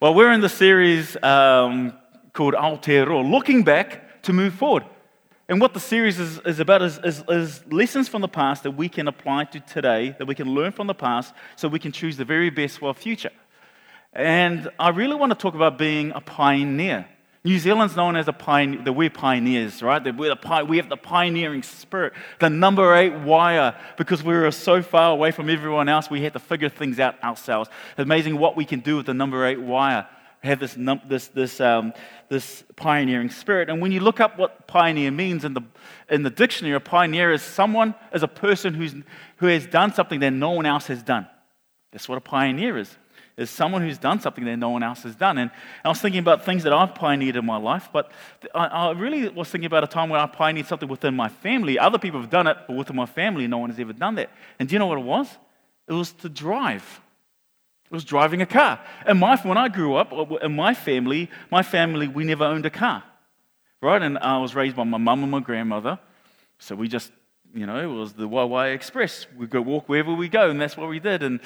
Well, we're in the series um, called Aotearoa, looking back to move forward. And what the series is, is about is, is, is, lessons from the past that we can apply to today, that we can learn from the past, so we can choose the very best for our future. And I really want to talk about being a pioneer. New Zealand's known as a pioneer, that we're pioneers, right? That we're the, we have the pioneering spirit, the number eight wire, because we were so far away from everyone else, we had to figure things out ourselves. Amazing what we can do with the number eight wire. We have this, this, this, um, this pioneering spirit. And when you look up what pioneer means in the, in the dictionary, a pioneer is someone, is a person who's, who has done something that no one else has done. That's what a pioneer is is someone who's done something that no one else has done. And I was thinking about things that I've pioneered in my life, but I, really was thinking about a time where I pioneered something within my family. Other people have done it, but within my family, no one has ever done that. And do you know what it was? It was to drive. It was driving a car. And my, when I grew up, uh, in my family, my family, we never owned a car. Right? And I was raised by my mum and my grandmother. So we just you know, it was the Waewae Express. We'd go walk wherever we go, and that's what we did. And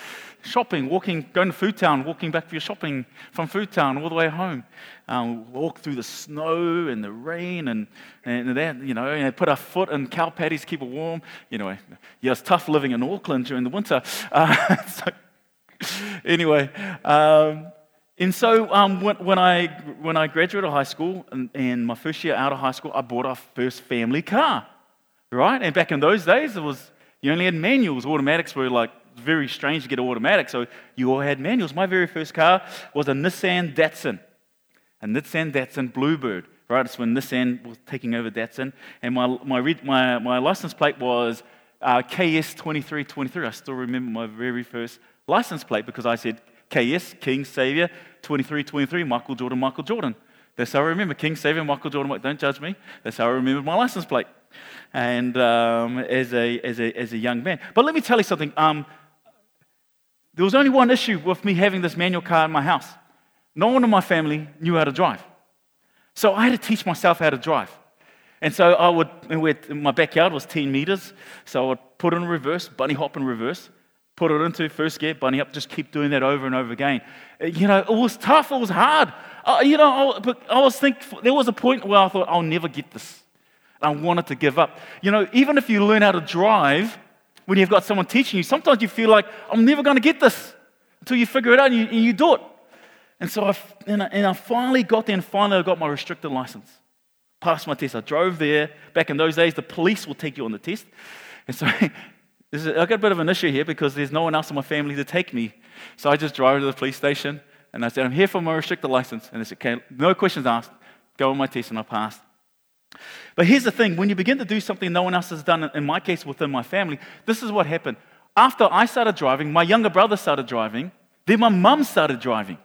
shopping, walking, going to Food Town, walking back for your shopping from Food Town all the way home. Um, walk through the snow and the rain, and, and then, you know, and put our foot in cow patties, keep it warm. You know, yeah, it's tough living in Auckland during the winter. Uh, so, anyway, um, and so um, when, when, I, when I graduated high school, and, and my first year out of high school, I bought our first family car right? And back in those days, it was you only had manuals. Automatics were like very strange to get an automatic, so you all had manuals. My very first car was a Nissan Datsun, a Nissan Datsun Bluebird. Right, it's when Nissan was taking over Datsun, and my my my, my license plate was uh, KS2323. I still remember my very first license plate because I said KS King Savior 2323 Michael Jordan Michael Jordan. That's how I remember King Savior Michael Jordan. Don't judge me. That's how I remember my license plate and um, as, a, as, a, as a young man. But let me tell you something. Um, there was only one issue with me having this manual car in my house. No one in my family knew how to drive. So I had to teach myself how to drive. And so I would, in my backyard was 10 meters, so I would put it in reverse, bunny hop in reverse, put it into first gear, bunny up, just keep doing that over and over again. You know, it was tough, it was hard. Uh, you know, I, I was thinking, there was a point where I thought, I'll never get this. I wanted to give up. You know, even if you learn how to drive, when you've got someone teaching you, sometimes you feel like, I'm never going to get this until you figure it out and you, and you do it. And so I, and I, and I finally got there and finally I got my restricted license. Passed my test. I drove there. Back in those days, the police will take you on the test. And so is, I got a bit of an issue here because there's no one else in my family to take me. So I just drove to the police station and I said, I'm here for my restricted license. And they said, okay, no questions asked. Go on my test and I passed. But here's the thing when you begin to do something no one else has done, in my case, within my family, this is what happened. After I started driving, my younger brother started driving, then my mum started driving.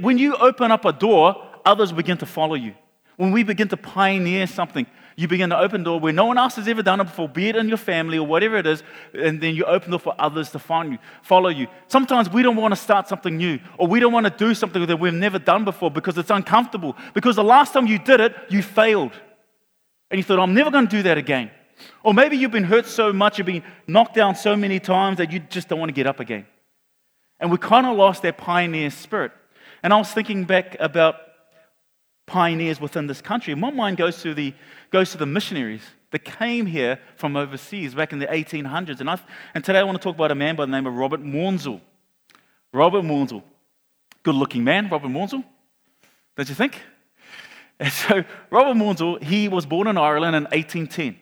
When you open up a door, others begin to follow you. When we begin to pioneer something, you begin to open door where no one else has ever done it before, be it in your family or whatever it is, and then you open door for others to find you, follow you. Sometimes we don't want to start something new, or we don't want to do something that we've never done before because it's uncomfortable. Because the last time you did it, you failed. And you thought, I'm never going to do that again. Or maybe you've been hurt so much, you've been knocked down so many times that you just don't want to get up again. And we kind of lost that pioneer spirit. And I was thinking back about pioneers within this country. And My mind goes to the, goes to the missionaries that came here from overseas back in the 1800s. And, i and today I want to talk about a man by the name of Robert Maunsell. Robert Maunsell. Good looking man, Robert Maunsell. Don't you think? And so Robert Maunsell, he was born in Ireland in 1810.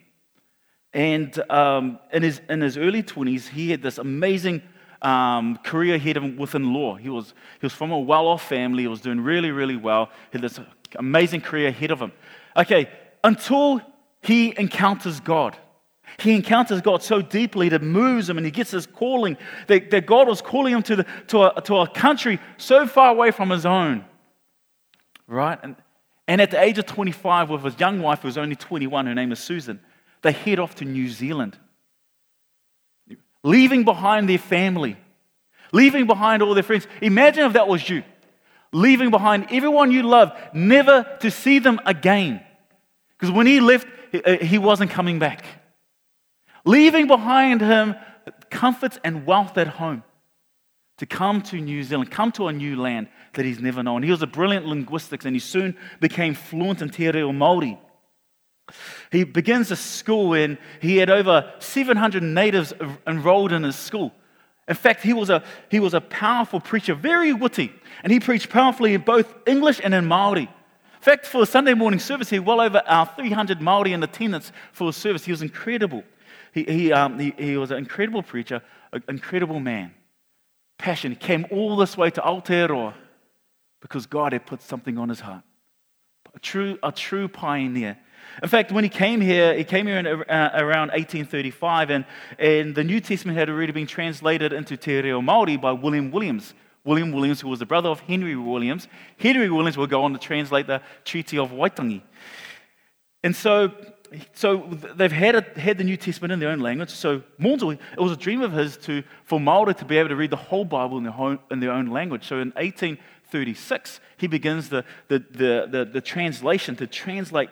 And um, in, his, in his early 20s, he had this amazing um, career ahead of him within law. He was, he was from a well off family, he was doing really, really well. He had this amazing career ahead of him. Okay, until he encounters God. He encounters God so deeply that moves him and he gets this calling that, that God was calling him to, the, to, a, to a country so far away from his own. Right? And, and at the age of 25, with his young wife, who was only 21, her name is Susan, they head off to New Zealand, leaving behind their family, leaving behind all their friends. Imagine if that was you, leaving behind everyone you love, never to see them again. Because when he left, he uh, wasn't coming back. Leaving behind him comforts and wealth at home. To come to New Zealand, come to a new land that he's never known. He was a brilliant linguistics and he soon became fluent in Te Reo Māori. He begins a school and he had over 700 natives enrolled in his school. In fact, he was, a, he was a powerful preacher, very witty, and he preached powerfully in both English and in Māori. In fact, for a Sunday morning service, he had well over our 300 Māori in attendance for a service. He was incredible. He, he, um, he, he was an incredible preacher, an incredible man. Passion. He came all this way to Aotearoa because God had put something on his heart. A true, a true pioneer. In fact, when he came here, he came here in, uh, around 1835, and, and the New Testament had already been translated into Te Reo Māori by William Williams. William Williams, who was the brother of Henry Williams. Henry Williams will go on to translate the Treaty of Waitangi. And so, so they've had, a, had the New Testament in their own language. So Maunsell, it was a dream of his to, for Maori to be able to read the whole Bible in their, home, in their own language. So in 1836, he begins the, the, the, the, the translation to translate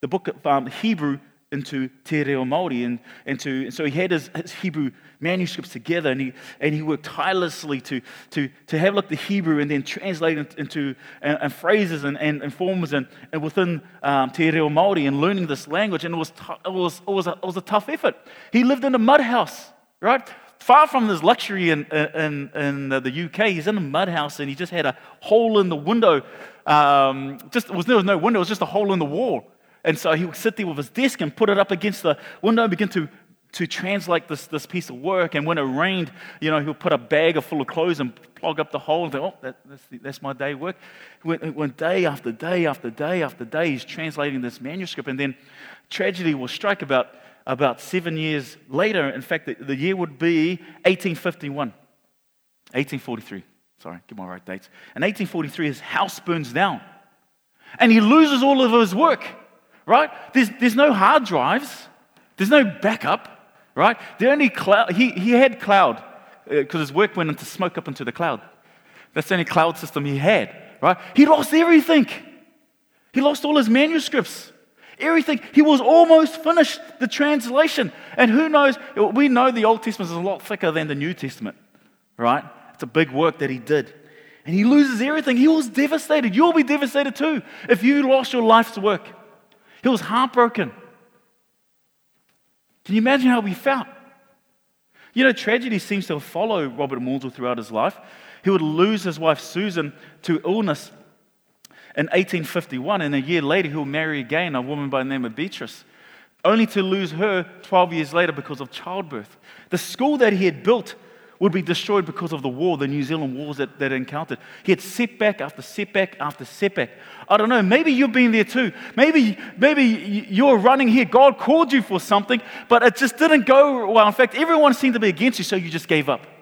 the book of um, Hebrew into Te Reo Māori. And, and, and so he had his, his, Hebrew manuscripts together and he, and he worked tirelessly to, to, to have looked the Hebrew and then translate it into and, and phrases and, and, and, forms and, and within um, Te Reo Māori and learning this language. And it was, t- it, was, it, was a, it was a tough effort. He lived in a mud house, right? Far from this luxury in, in, in the UK, he's in a mud house and he just had a hole in the window. Um, just, was, there was no window, it was just a hole in the wall. And so he would sit there with his desk and put it up against the window and begin to, to translate this, this piece of work. And when it rained, you know, he would put a bag full of clothes and plug up the hole and oh, that, that's, the, that's my day work. When, when day after day after day after day, he's translating this manuscript. And then tragedy will strike about, about seven years later. In fact, the, the year would be 1851, 1843. Sorry, get my right dates. In 1843, his house burns down. And he loses all of his work right? There's, there's no hard drives, there's no backup, right? The only cloud, he, he had cloud because uh, his work went into smoke up into the cloud. That's the only cloud system he had, right? He lost everything. He lost all his manuscripts. Everything. He was almost finished the translation. And who knows? We know the Old Testament is a lot thicker than the New Testament, right? It's a big work that he did. And he loses everything. He was devastated. You'll be devastated too if you lost your life's work. He was heartbroken. Can you imagine how he felt? You know, tragedy seems to follow Robert Maunsell throughout his life. He would lose his wife Susan to illness in 1851, and a year later, he'll marry again a woman by the name of Beatrice, only to lose her 12 years later because of childbirth. The school that he had built would be destroyed because of the war, the New Zealand wars that, that encountered. He had setback after setback after setback. I don't know, maybe you've been there too. Maybe, maybe you're running here. God called you for something, but it just didn't go well. In fact, everyone seemed to be against you, so you just gave up.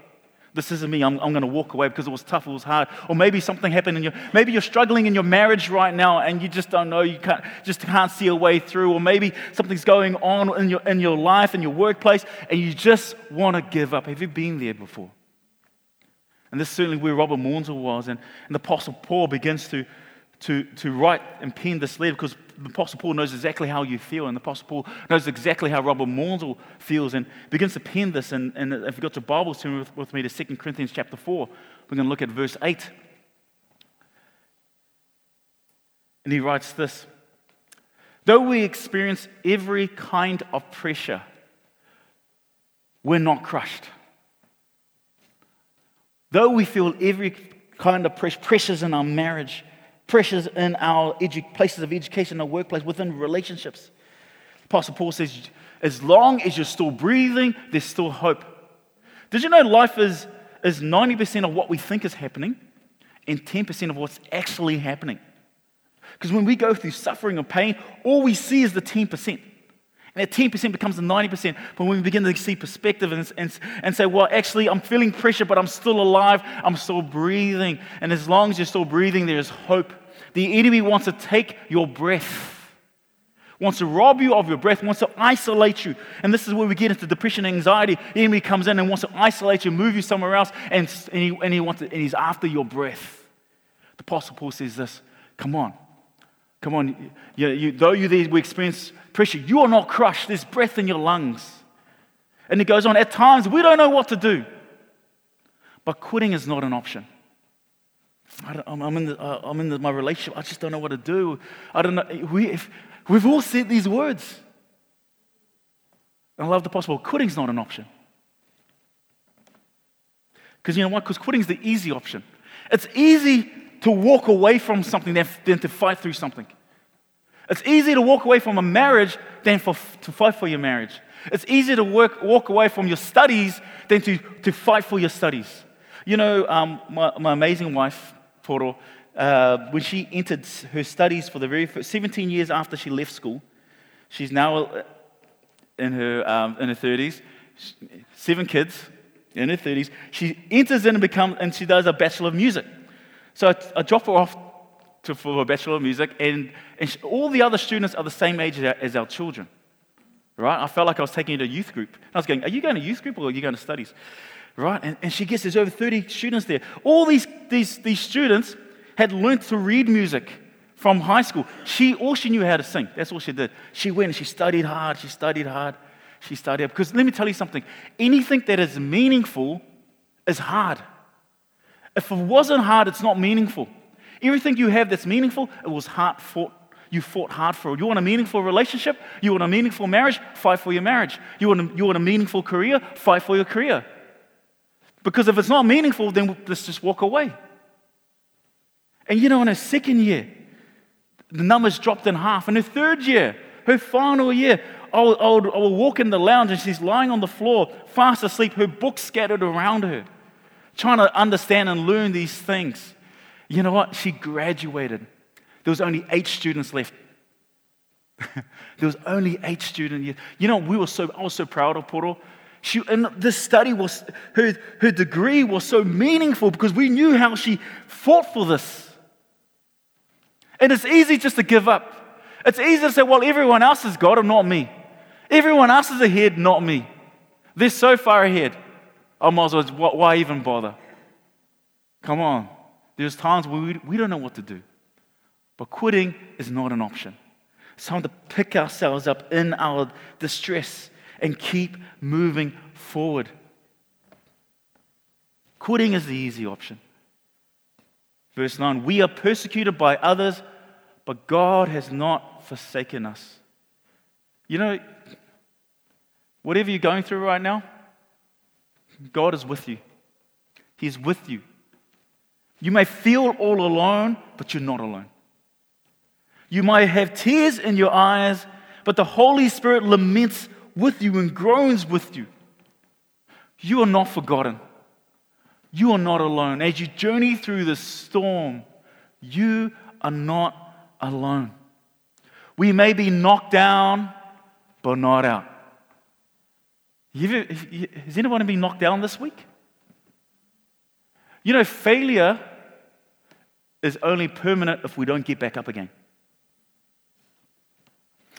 This isn't me. I'm, I'm going to walk away because it was tough, it was hard. Or maybe something happened in your, maybe you're struggling in your marriage right now and you just don't know, you can't, just can't see a way through. Or maybe something's going on in your, in your life, in your workplace, and you just want to give up. Have you been there before? And this is certainly where Robert Maunsell was. And, and the Apostle Paul begins to, to, to write and pen this letter because the Apostle Paul knows exactly how you feel, and the Apostle Paul knows exactly how Robert Maunsell feels, and begins to pen this. And, and if you've got your Bibles, turn with, with me to 2 Corinthians chapter 4. We're going to look at verse 8. And he writes this Though we experience every kind of pressure, we're not crushed. Though we feel every kind of pressure, pressures in our marriage, pressures in our edu- places of education, our workplace, within relationships. Apostle Paul says, as long as you're still breathing, there's still hope. Did you know life is, is 90% of what we think is happening and 10% of what's actually happening? Because when we go through suffering or pain, all we see is the 10%. And that 10% becomes the 90%. But when we begin to see perspective and, and, and say, well, actually, I'm feeling pressure, but I'm still alive, I'm still breathing. And as long as you're still breathing, there's hope. The enemy wants to take your breath wants to rob you of your breath, wants to isolate you. And this is where we get into depression and anxiety. The enemy comes in and wants to isolate you, move you somewhere else, and, and, he, and, he wants to, and he's after your breath. The Apostle Paul says this Come on. Come on. You, you, though you there, we experience pressure, you are not crushed. There's breath in your lungs. And it goes on. At times, we don't know what to do. But quitting is not an option. I am in, the, uh, I'm in the, my relationship. I just don't know what to do. I don't know. We, if, we've all said these words. I love the possible. Quitting's not an option. Because you know what? Because quitting's the easy option. It's easy to walk away from something than, than to fight through something. It's easier to walk away from a marriage than for, to fight for your marriage. It's easier to work, walk away from your studies than to, to fight for your studies. You know, um, my, my, amazing wife, Poro, uh, when she entered her studies for the very first 17 years after she left school, she's now uh, in her, um, in her 30s, seven kids in her 30s. She enters in and becomes, and she does a Bachelor of Music. So I, I drop her off to, for a Bachelor of Music, and, and all the other students are the same age as our, as our children. Right? I felt like I was taking her to youth group. I was going, Are you going to youth group or are you going to studies? Right? And, and she gets, there's over 30 students there. All these, these, these students had learned to read music from high school. She, all she knew how to sing. That's all she did. She went and she studied hard. She studied hard. She studied. Because let me tell you something anything that is meaningful is hard. If it wasn't hard, it's not meaningful. Everything you have that's meaningful, it was hard fought. You fought hard for it. You want a meaningful relationship? You want a meaningful marriage? Fight for your marriage. You want a, you want a meaningful career? Fight for your career. Because if it's not meaningful, then let's just walk away. And you know, in her second year, the numbers dropped in half. In her third year, her final year, I would, I, would, I would walk in the lounge and she's lying on the floor, fast asleep, her books scattered around her, trying to understand and learn these things. You know what? She graduated. There was only eight students left. there was only eight students. You know, we were so, I was so proud of Poro. She, and this study was, her, her degree was so meaningful because we knew how she fought for this. And it's easy just to give up. It's easy to say, well, everyone else has got it, not me. Everyone else is ahead, not me. They're so far ahead. I might as well, why even bother? Come on. There's times where we, we don't know what to do. But quitting is not an option. It's time to pick ourselves up in our distress and keep moving forward. Quitting is the easy option. Verse 9 We are persecuted by others, but God has not forsaken us. You know, whatever you're going through right now, God is with you. He's with you. You may feel all alone, but you're not alone. You might have tears in your eyes, but the Holy Spirit laments with you and groans with you. You are not forgotten. You are not alone. As you journey through the storm, you are not alone. We may be knocked down, but not out. Has anyone been knocked down this week? You know, failure is only permanent if we don't get back up again.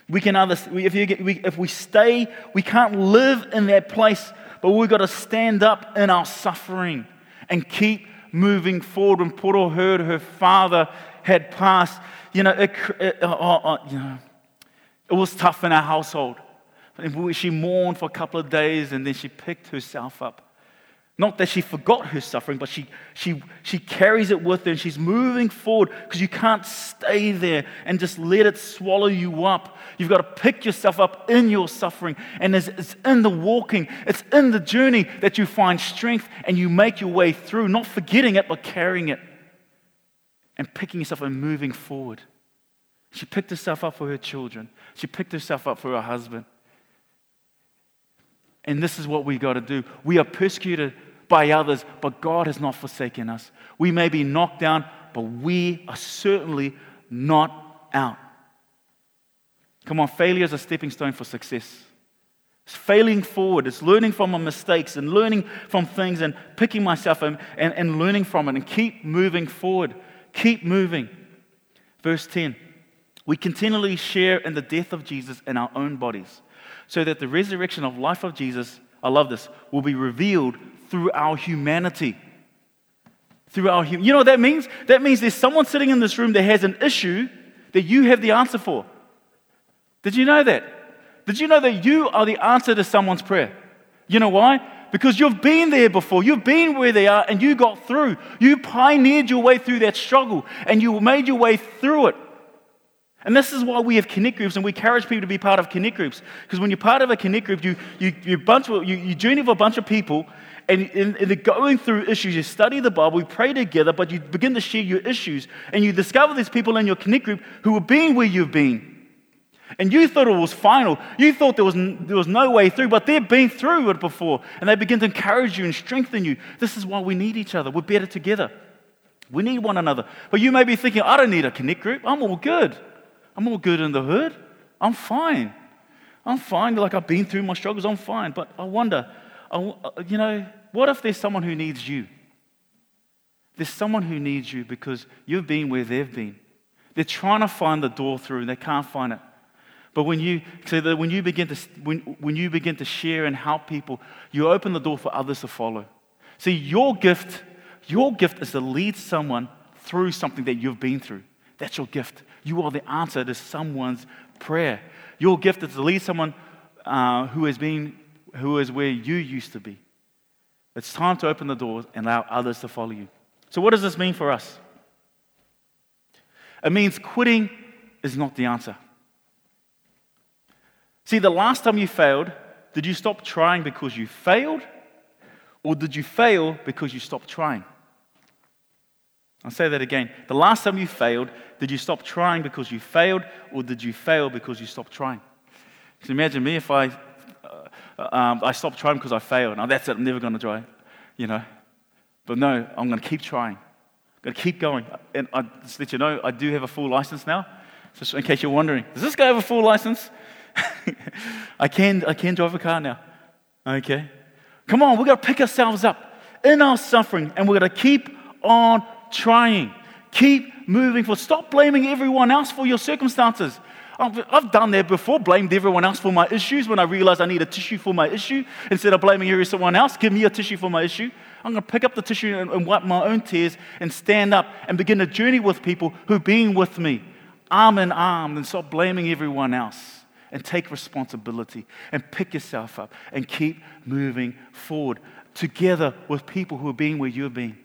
We can either, if, get, we, if we stay, we can't live in that place, but we've got to stand up in our suffering and keep moving forward. When Poro heard her father had passed, you know, it, it, uh, uh, you know, it was tough in our household. She mourned for a couple of days and then she picked herself up. Not that she forgot her suffering, but she, she, she carries it with her and she's moving forward because you can't stay there and just let it swallow you up. You've got to pick yourself up in your suffering. And it's, it's in the walking, it's in the journey that you find strength and you make your way through, not forgetting it, but carrying it and picking yourself and moving forward. She picked herself up for her children, she picked herself up for her husband. And this is what we got to do. We are persecuted by others, but God has not forsaken us. We may be knocked down, but we are certainly not out. Come on, failure is a stepping stone for success. It's failing forward, it's learning from my mistakes and learning from things and picking myself and, and, and learning from it and keep moving forward. Keep moving. Verse 10 We continually share in the death of Jesus in our own bodies, so that the resurrection of life of Jesus, I love this, will be revealed through our humanity. Through our hum- You know what that means? That means there's someone sitting in this room that has an issue that you have the answer for. Did you know that? Did you know that you are the answer to someone's prayer? You know why? Because you've been there before. You've been where they are and you got through. You pioneered your way through that struggle and you made your way through it. And this is why we have connect groups and we encourage people to be part of connect groups. Because when you're part of a connect group, you, you, you, bunch you, you journey with a bunch of people and, and, and they're going through issues. You study the Bible, we pray together, but you begin to share your issues. And you discover these people in your connect group who have been where you've been. And you thought it was final. You thought there was, there was no way through, but they've been through it before. And they begin to encourage you and strengthen you. This is why we need each other. We're better together. We need one another. But you may be thinking, I don't need a connect group. I'm all good. I'm all good in the hood. I'm fine. I'm fine. Like I've been through my struggles. I'm fine. But I wonder, uh, you know, what if there's someone who needs you? There's someone who needs you because you've been where they've been. They're trying to find the door through and they can't find it. But when you, so that when you begin to, when, when you begin to share and help people, you open the door for others to follow. See, your gift, your gift is to lead someone through something that you've been through. That's your gift. You are the answer to someone's prayer. Your gift is to lead someone uh, who has been, who is where you used to be. It's time to open the doors and allow others to follow you. So, what does this mean for us? It means quitting is not the answer. See, the last time you failed, did you stop trying because you failed? Or did you fail because you stopped trying? I'll say that again. The last time you failed, did you stop trying because you failed? Or did you fail because you stopped trying? Because imagine me if I, uh, um, I stopped trying because I failed. Now that's it, I'm never going to try, you know. But no, I'm going to keep trying. I'm going to keep going. And I just let you know, I do have a full license now. Just in case you're wondering, does this guy have a full license? I, can, I can drive a car now. Okay? Come on, we've got to pick ourselves up in our suffering and we're going to keep on trying. Keep moving forward. Stop blaming everyone else for your circumstances. I've done that before, blamed everyone else for my issues when I realized I need a tissue for my issue. Instead of blaming everyone else, give me a tissue for my issue. I'm going to pick up the tissue and, wipe my own tears and stand up and begin a journey with people who've been with me, arm in arm, and stop blaming everyone else and take responsibility and pick yourself up and keep moving forward together with people who are being where you're being.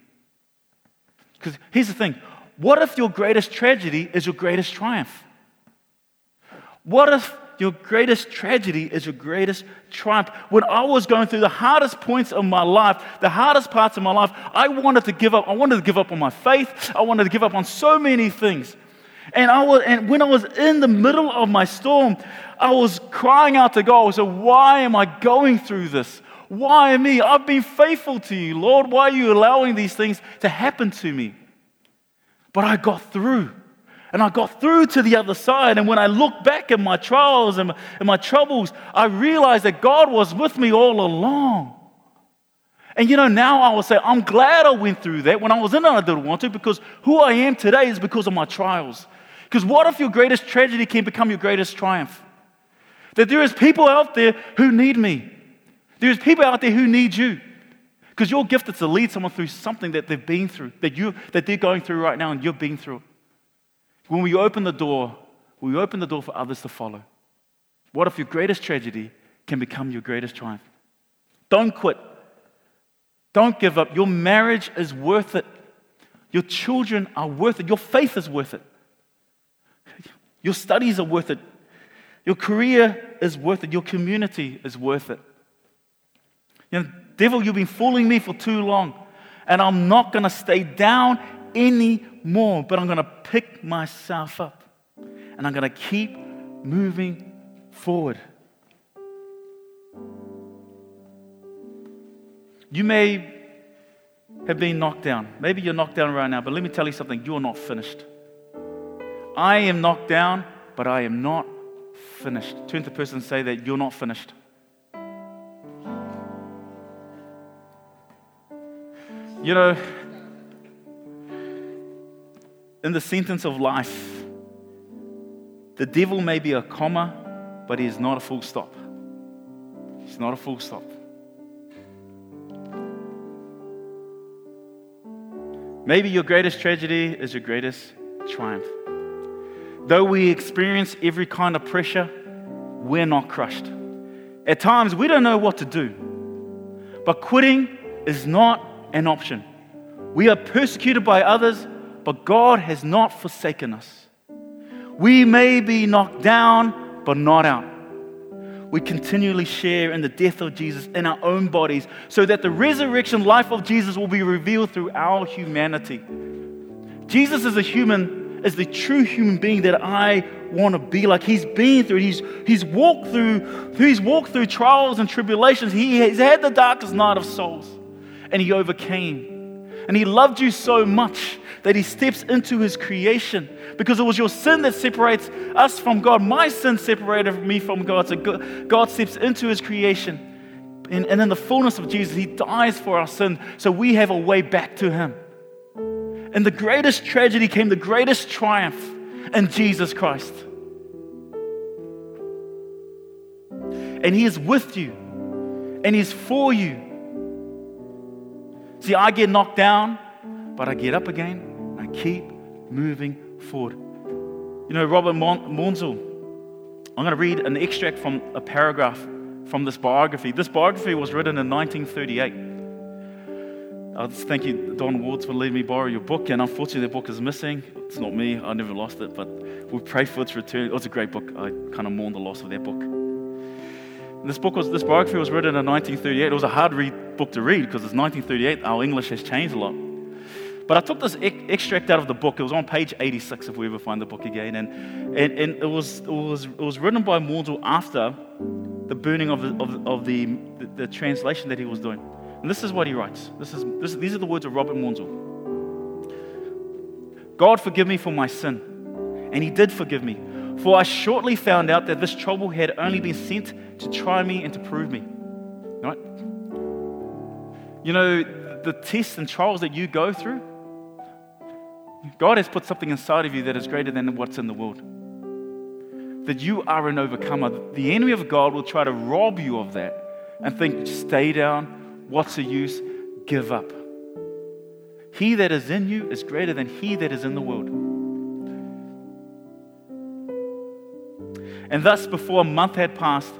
Because here's the thing what if your greatest tragedy is your greatest triumph? What if your greatest tragedy is your greatest triumph? When I was going through the hardest points of my life, the hardest parts of my life, I wanted to give up. I wanted to give up on my faith. I wanted to give up on so many things. And, I was, and when I was in the middle of my storm, I was crying out to God. I said, Why am I going through this? Why me? I've been faithful to you, Lord. Why are you allowing these things to happen to me? But I got through. And I got through to the other side. And when I look back at my trials and my, troubles, I realized that God was with me all along. And you know, now I will say, I'm glad I went through that. When I was in it, I didn't want to because who I am today is because of my trials. Because what if your greatest tragedy can become your greatest triumph? That there is people out there who need me. There's people out there who need you. Because your gift is to lead someone through something that they've been through, that, you, that they're going through right now and you've been through. When we open the door, we open the door for others to follow. What if your greatest tragedy can become your greatest triumph? Don't quit. Don't give up. Your marriage is worth it. Your children are worth it. Your faith is worth it. Your studies are worth it. Your career is worth it. Your community is worth it. You know, devil, you've been fooling me for too long, and I'm not going to stay down anymore, but I'm going to pick myself up and I'm going to keep moving forward. You may have been knocked down. Maybe you're knocked down right now, but let me tell you something you're not finished. I am knocked down, but I am not finished. Turn to the person and say that you're not finished. You know, in the sentence of life, the devil may be a comma, but he is not a full stop. He's not a full stop. Maybe your greatest tragedy is your greatest triumph. Though we experience every kind of pressure, we're not crushed. At times, we don't know what to do. But quitting is not an option. We are persecuted by others, but God has not forsaken us. We may be knocked down, but not out. We continually share in the death of Jesus in our own bodies so that the resurrection life of Jesus will be revealed through our humanity. Jesus is a human, is the true human being that I want to be like. He's been through. He's, he's walked through, he's walked through trials and tribulations. He has had the darkest night of souls, and he overcame. And he loved you so much that he steps into his creation because it was your sin that separates us from God. My sin separated me from God. So God steps into his creation. And, in the fullness of Jesus, he dies for our sin so we have a way back to him. And the greatest tragedy came the greatest triumph in Jesus Christ. And he is with you, and he's for you. See, I get knocked down, but I get up again and I keep moving forward. You know, Robert Maunsell, I'm going to read an extract from a paragraph from this biography. This biography was written in 1938. I uh, just thank you, Don Wards, for letting me borrow your book. And unfortunately, the book is missing. It's not me, I never lost it, but we pray for its return. It was a great book. I kind of mourn the loss of that book. This book was, this biography was written in 1938. It was a hard read, book to read because it's 1938. Our English has changed a lot. But I took this extract out of the book. It was on page 86 if we ever find the book again. And, and, and it, was, it, was, it was written by Maunsell after the burning of, the, of, of the, the, the, translation that he was doing. And this is what he writes. This is, this, these are the words of Robert Maunsell. God forgive me for my sin. And he did forgive me. For I shortly found out that this trouble had only been sent to try me and to prove me. Right? You know, the tests and trials that you go through, God has put something inside of you that is greater than what's in the world. That you are an overcomer. The enemy of God will try to rob you of that and think, stay down, what's the use, give up. He that is in you is greater than he that is in the world. And thus, before a month had passed,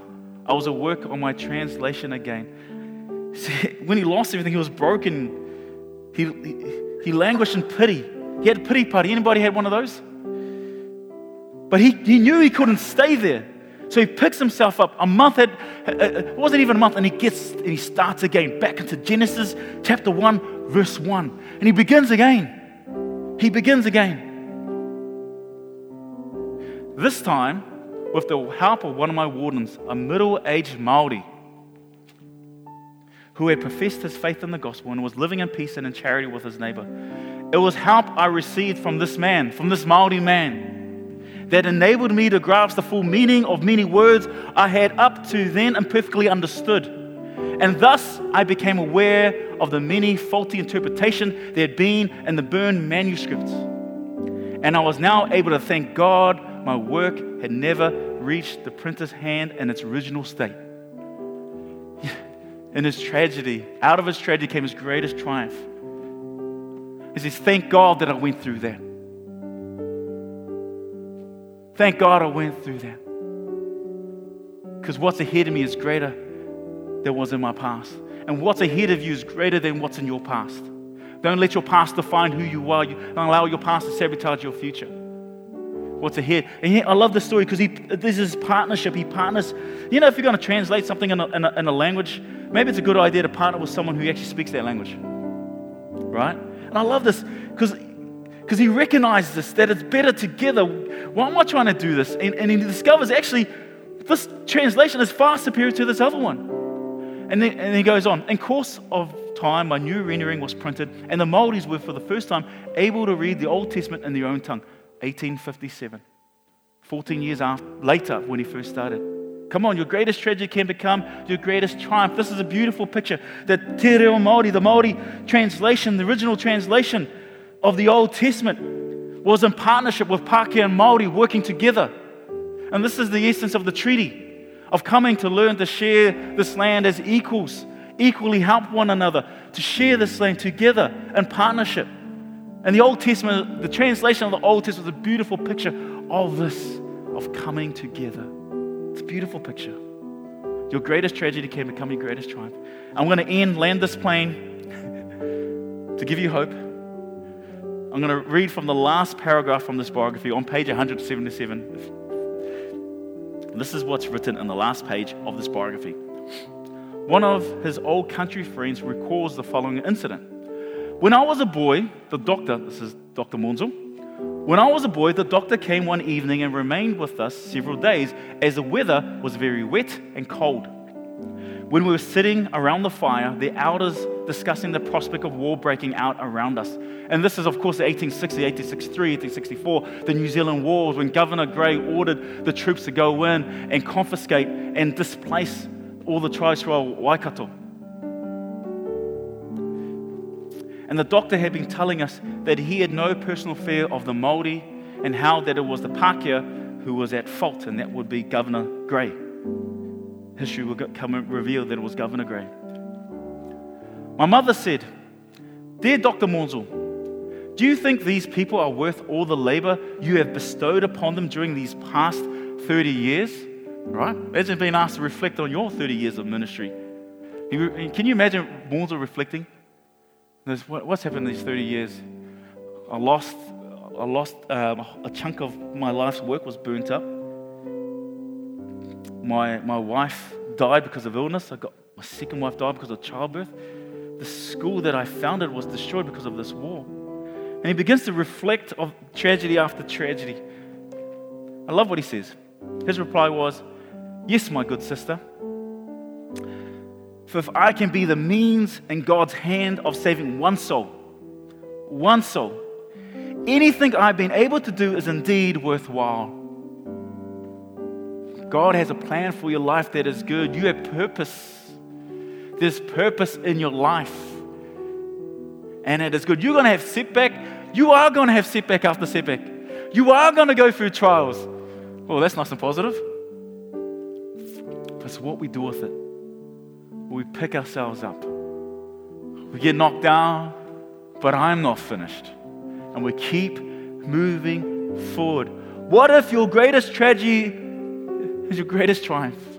I was at work on my translation again. When he lost everything, he was broken. He, he, he languished in pity. He had a pity party. Anybody had one of those? But he, he knew he couldn't stay there. So he picks himself up. A month had, uh, uh, it wasn't even a month, and he gets and he starts again back into Genesis chapter 1, verse 1. And he begins again. He begins again. This time, with the help of one of my wardens, a middle aged Maori who had professed his faith in the gospel and was living in peace and in charity with his neighbor. It was help I received from this man, from this Maori man, that enabled me to grasp the full meaning of many words I had up to then imperfectly understood. And thus I became aware of the many faulty interpretations there had been in the burned manuscripts. And I was now able to thank God my work had never reached the printer's hand in its original state. In his tragedy, out of his tragedy came his greatest triumph. He says, Thank God that I went through that. Thank God I went through that. Because what's ahead of me is greater than was in my past. And what's ahead of you is greater than what's in your past. Don't let your past define who you are. Don't allow your past to sabotage your future. What's ahead? And I love the story because this is partnership. He partners. You know, if you're going to translate something in a, in, a, in a language, maybe it's a good idea to partner with someone who actually speaks that language. Right? And I love this because because he recognizes this, that it's better together. Why am I trying to do this? And, and he discovers actually this translation is far superior to this other one. And then, and he goes on. In course of time, my new rendering was printed, and the Maoris were for the first time able to read the Old Testament in their own tongue. 1857, 14 years after, later when he first started. Come on, your greatest treasure can become your greatest triumph. This is a beautiful picture. The Te Reo Māori, the Māori translation, the original translation of the Old Testament, was in partnership with Pākehā and Māori working together. And this is the essence of the treaty of coming to learn to share this land as equals, equally help one another, to share this land together in partnership. And the Old Testament, the translation of the Old Testament is a beautiful picture of this, of coming together. It's a beautiful picture. Your greatest tragedy can become your greatest triumph. I'm going to end, land this plane to give you hope. I'm going to read from the last paragraph from this biography on page 177. This is what's written in the last page of this biography. One of his old country friends recalls the following incident. When I was a boy, the doctor, this is Dr. Maunsell, when I was a boy, the doctor came one evening and remained with us several days as the weather was very wet and cold. When we were sitting around the fire, the elders discussing the prospect of war breaking out around us. And this is, of course, the 1860, 1863, 1864, the New Zealand Wars, when Governor Grey ordered the troops to go in and confiscate and displace all the tribes from Waikato. And the doctor had been telling us that he had no personal fear of the Maori and how that it was the Pākehā who was at fault, and that would be Governor Grey. History will come and reveal that it was Governor Grey. My mother said, Dear Dr. Maunsell, do you think these people are worth all the labor you have bestowed upon them during these past 30 years? Right? Imagine being asked to reflect on your 30 years of ministry. Can you imagine Maunsell reflecting? What's happened in these 30 years? I lost, I lost um, a chunk of my life's work was burnt up. My, my wife died because of illness. I got my second wife died because of childbirth. The school that I founded was destroyed because of this war. And he begins to reflect of tragedy after tragedy. I love what he says. His reply was, Yes, my good sister. For if I can be the means in God's hand of saving one soul, one soul, anything I've been able to do is indeed worthwhile. God has a plan for your life that is good. You have purpose. There's purpose in your life. And it is good. You're going to have setback. You are going to have setback after setback. You are going to go through trials. Well, that's nice and positive. But it's what we do with it we pick ourselves up. We get knocked down, but I'm not finished. And we keep moving forward. What if your greatest tragedy is your greatest triumph?